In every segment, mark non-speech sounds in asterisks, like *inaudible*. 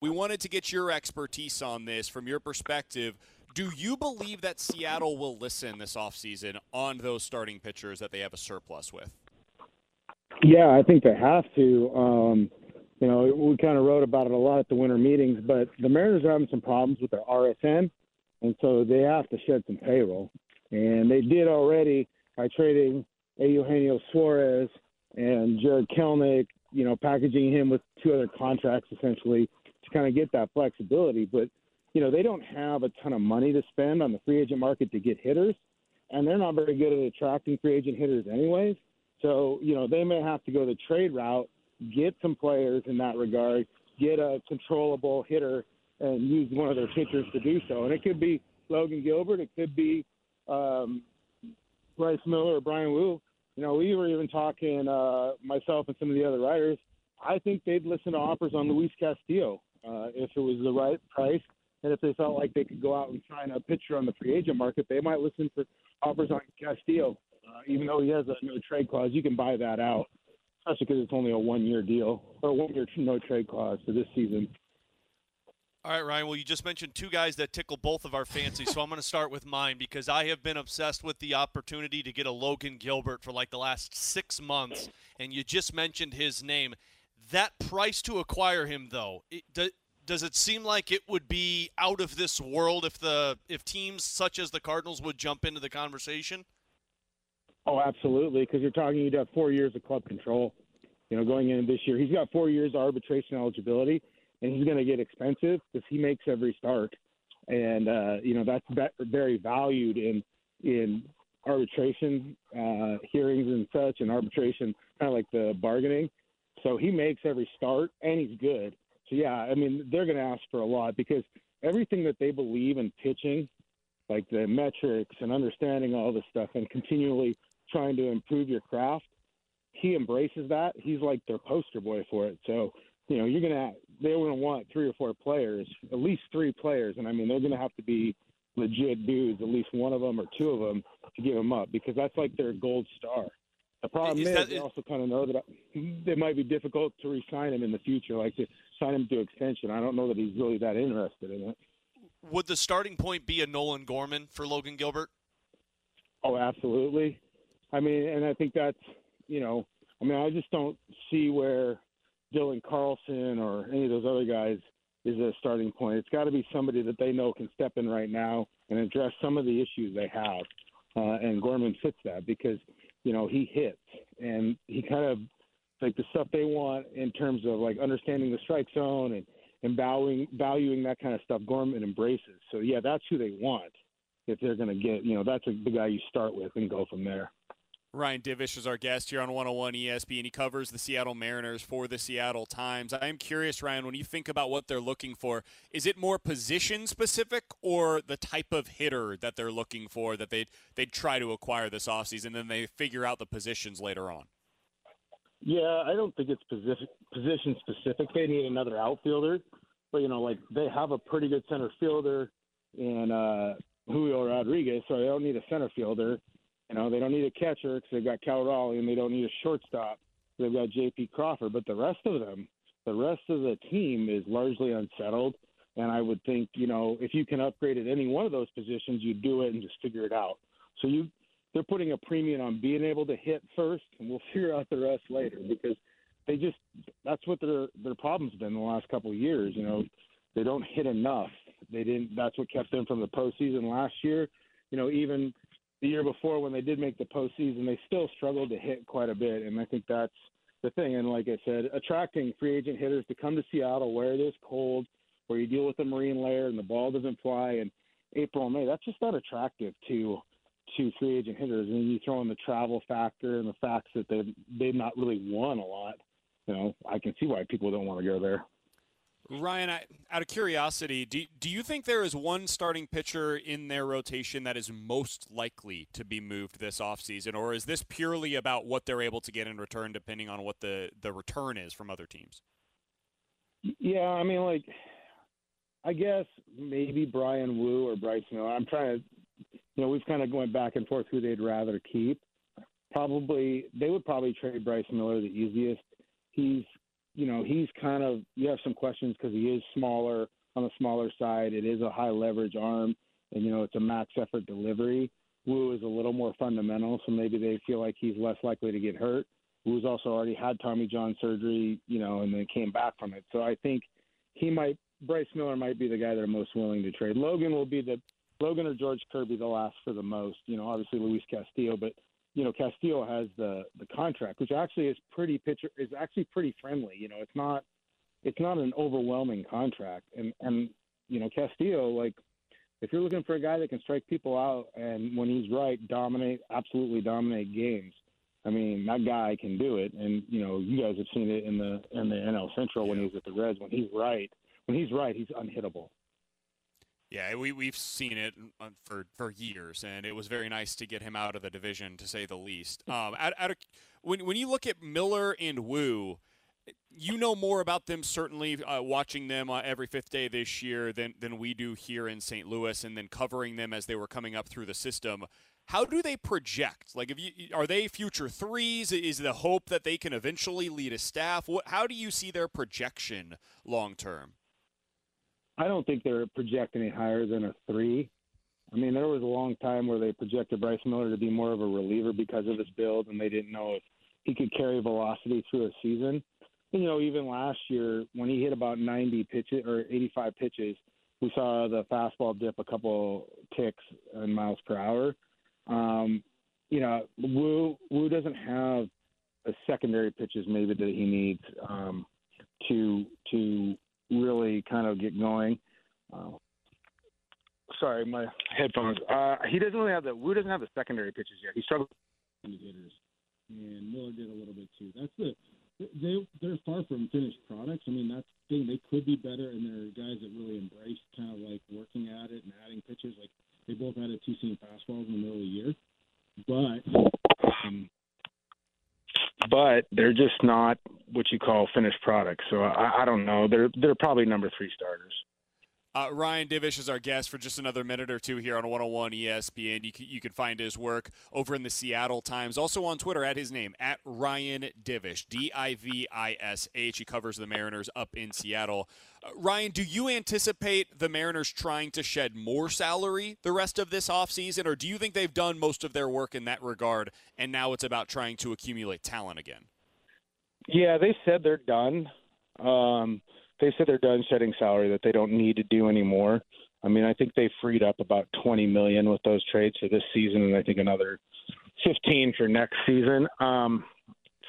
We wanted to get your expertise on this from your perspective. Do you believe that Seattle will listen this offseason on those starting pitchers that they have a surplus with? Yeah, I think they have to. Um, you know, we kind of wrote about it a lot at the winter meetings, but the Mariners are having some problems with their RSN, and so they have to shed some payroll. And they did already by trading Eugenio Suarez and Jarred Kelenic, you know, packaging him with two other contracts essentially to kind of get that flexibility. But you know, they don't have a ton of money to spend on the free agent market to get hitters, and they're not very good at attracting free agent hitters anyways. So you know, they may have to go the trade route, get some players in that regard, get a controllable hitter, and use one of their pitchers to do so. And it could be Logan Gilbert, it could be um, Bryce Miller or Bryan Woo. You know, we were even talking uh, myself and some of the other writers. I think they'd listen to offers on Luis Castillo uh, if it was the right price. And if they felt like they could go out and sign a pitcher on the free agent market, they might listen for offers on Castillo. Uh, even though he has a no trade clause, you can buy that out, especially because it's only a one year deal or one year no trade clause for this season. All right, Ryan. Well, you just mentioned two guys that tickle both of our fancy, so I'm going to start with mine because I have been obsessed with the opportunity to get a Logan Gilbert for like the last six months, and you just mentioned his name. That price to acquire him, though, it, does it seem like it would be out of this world if the if teams such as the Cardinals would jump into the conversation? Oh, absolutely, because you're talking you'd have four years of club control. You know, going into this year, he's got four years of arbitration eligibility and he's going to get expensive because he makes every start, and uh, you know that's very valued in in arbitration uh, hearings and such, and arbitration kind of like the bargaining. So he makes every start, and he's good. Yeah, I mean they're going to ask for a lot because everything that they believe in pitching, like the metrics and understanding all this stuff, and continually trying to improve your craft, he embraces that. He's like their poster boy for it. So you know, you're gonna they're gonna want three or four players, at least three players, and I mean they're gonna have to be legit dudes, at least one of them or two of them, to give them up because that's like their gold star. The problem is, is that, they also kind of know that it might be difficult to re-sign him in the future, like to sign him to extension. I don't know that he's really that interested in it. Would the starting point be a Nolan Gorman for Logan Gilbert? Oh, absolutely. I mean, and I think that's you know, I mean, I just don't see where Dylan Carlson or any of those other guys is a starting point. It's got to be somebody that they know can step in right now and address some of the issues they have. Uh, and Gorman fits that because you know he hits and he kind of like the stuff they want in terms of like understanding the strike zone and and valuing valuing that kind of stuff. Gorman embraces. So yeah, that's who they want if they're going to get you know that's a, the guy you start with and go from there. Ryan Divish is our guest here on 101 ESPN. And he covers the Seattle Mariners for the Seattle Times. I am curious, Ryan, when you think about what they're looking for, is it more position specific or the type of hitter that they're looking for that they'd, they'd try to acquire this offseason and then they figure out the positions later on? Yeah, I don't think it's position, position specific. They need another outfielder, but, you know, like they have a pretty good center fielder in uh, Julio Rodriguez, so they don't need a center fielder you know, they don't need a catcher because they've got Cal Raleigh, and they don't need a shortstop. They've got J.P. Crawford, but the rest of them, the rest of the team is largely unsettled. And I would think, you know, if you can upgrade at any one of those positions, you do it and just figure it out. So you, they're putting a premium on being able to hit first, and we'll *laughs* figure out the rest later because they just that's what their their problem's been the last couple of years. You know, they don't hit enough. They didn't. That's what kept them from the postseason last year. You know, even the year before when they did make the postseason, they still struggled to hit quite a bit, and I think that's the thing. And like I said, attracting free agent hitters to come to Seattle where it is cold, where you deal with the marine layer and the ball doesn't fly in April and May. That's just not attractive to to free agent hitters. And you throw in the travel factor and the fact that they've they've not really won a lot. You know, I can see why people don't want to go there. Ryan, I, out of curiosity, do, do you think there is one starting pitcher in their rotation that is most likely to be moved this offseason, or is this purely about what they're able to get in return depending on what the, the return is from other teams? Yeah, I mean, like, I guess maybe Bryan Woo or Bryce Miller. I'm trying to, you know, we've kind of going back and forth who they'd rather keep. Probably, they would probably trade Bryce Miller the easiest. He's you know, he's kind of you have some questions because he is smaller on the smaller side. It is a high leverage arm, and you know it's a max effort delivery. Woo is a little more fundamental, so maybe they feel like he's less likely to get hurt. Woo's also already had Tommy John surgery, you know, and then came back from it. So I think he might Bryce Miller might be the guy they're most willing to trade. Logan will be the Logan or George Kirby the last for the most. You know, obviously Luis Castillo, but you know, Castillo has the the contract, which actually is pretty pitcher is actually pretty friendly. You know, it's not it's not an overwhelming contract, and and you know, Castillo like if you're looking for a guy that can strike people out and when he's right, dominate absolutely dominate games. I mean, that guy can do it, and you know, you guys have seen it in the in the NL Central when he was at the Reds. When he's right, when he's right, he's unhittable. Yeah, we we've seen it uh, for for years, and it was very nice to get him out of the division, to say the least. Um, out, out of, when when you look at Miller and Woo, you know more about them certainly uh, watching them uh, every fifth day this year than than we do here in St. Louis, and then covering them as they were coming up through the system. How do they project? Like, if you are they future threes? Is the hope that they can eventually lead a staff? What, how do you see their projection long term? I don't think they're projecting any higher than a three. I mean, there was a long time where they projected Bryce Miller to be more of a reliever because of his build, and they didn't know if he could carry velocity through a season. You know, even last year when he hit about 90 pitches or 85 pitches, we saw the fastball dip a couple ticks in miles per hour. Um, you know, Woo Woo doesn't have the secondary pitches maybe that he needs um, to to really kind of get going. Uh, sorry, my headphones. Uh, he doesn't really have the Woo doesn't have the secondary pitches yet. He struggled indicators, and Miller did a little bit too. That's the they they're far from finished products. I mean, that's the thing. They could be better, and there are guys that really embrace kind of like working at it and adding pitches. Like they both added two seam fastballs in the middle of the year, but um, but they're just not what you call finished products. So I, I don't know. They're they're probably number three starters. Uh, Ryan Divish is our guest for just another minute or two here on 101 ESPN. You can, you can find his work over in the Seattle Times, also on Twitter at his name, at Ryan Divish, D I V I S H. He covers the Mariners up in Seattle. Uh, Ryan, do you anticipate the Mariners trying to shed more salary the rest of this offseason, or do you think they've done most of their work in that regard and now it's about trying to accumulate talent again? Yeah, they said they're done. Um, they said they're done shedding salary that they don't need to do anymore. I mean, I think they freed up about 20 million with those trades for this season, and I think another 15 for next season. Um,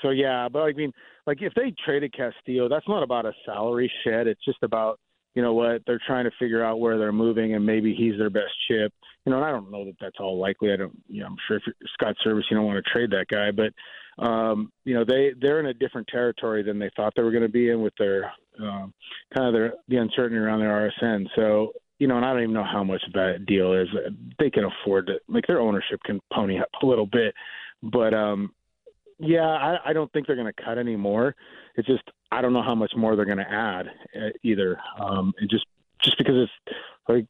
so yeah, but I mean, like if they traded Castillo, that's not about a salary shed. It's just about you know what they're trying to figure out where they're moving, and maybe he's their best chip. You know, and I don't know that that's all likely. I don't. You know, I'm sure if you're Scott Servais, you don't want to trade that guy, but um, you know they they're in a different territory than they thought they were going to be in with their um, kind of their the uncertainty around their RSN. So you know, and I don't even know how much that deal is. They can afford to like their ownership can pony up a little bit, but um, yeah, I, I don't think they're going to cut anymore. It's just I don't know how much more they're going to add uh, either. Um, and just just because it's like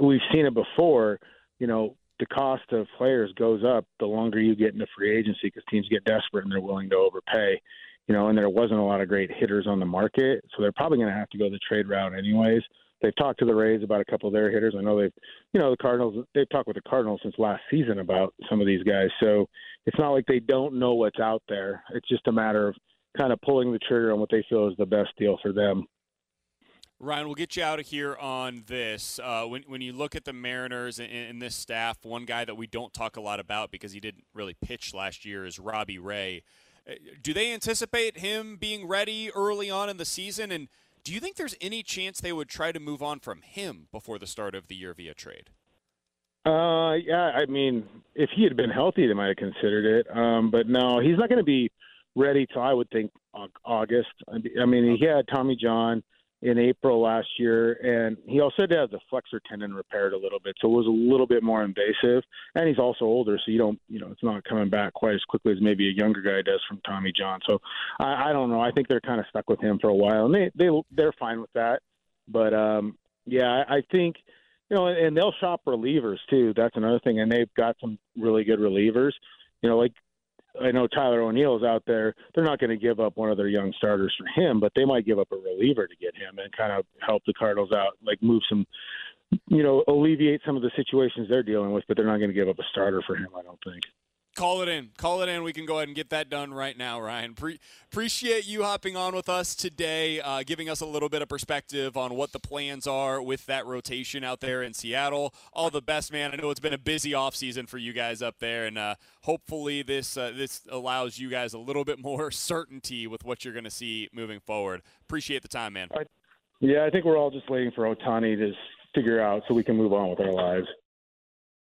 we've seen it before, you know, the cost of players goes up the longer you get into free agency because teams get desperate and they're willing to overpay. You know, and there wasn't a lot of great hitters on the market, so they're probably going to have to go the trade route anyways. They've talked to the Rays about a couple of their hitters. I know they've, you know, the Cardinals. They've talked with the Cardinals since last season about some of these guys. So it's not like they don't know what's out there. It's just a matter of kind of pulling the trigger on what they feel is the best deal for them. Ryan, we'll get you out of here on this. Uh, when, when you look at the Mariners and, and, this staff, one guy that we don't talk a lot about because he didn't really pitch last year is Robbie Ray. Uh, do they anticipate him being ready early on in the season? And Do you think there's any chance they would try to move on from him before the start of the year via trade? Uh, yeah, I mean, if he had been healthy, they might have considered it. Um, but no, he's not going to be ready till I would think August. I mean, he had Tommy John in April last year, and he also had to have the flexor tendon repaired a little bit, so it was a little bit more invasive. And he's also older, so you don't, you know, it's not coming back quite as quickly as maybe a younger guy does from Tommy John. So I, I don't know. I think they're kind of stuck with him for a while, and they they they're fine with that. But um, yeah, I, I think you know, and they'll shop relievers too. That's another thing, and they've got some really good relievers. You know, like I know Tyler O'Neill's out there. They're not going to give up one of their young starters for him, but they might give up a reliever to get him and kind of help the Cardinals out, like move some, you know, alleviate some of the situations they're dealing with. But they're not going to give up a starter for him, I don't think. Call it in. Call it in. We can go ahead and get that done right now, Ryan. Pre- appreciate you hopping on with us today, uh, giving us a little bit of perspective on what the plans are with that rotation out there in Seattle. All the best, man. I know it's been a busy offseason for you guys up there, and uh, hopefully this uh, this allows you guys a little bit more *laughs* certainty with what you're going to see moving forward. Appreciate the time, man. Yeah, I think we're all just waiting for Ohtani to figure out so we can move on with our lives.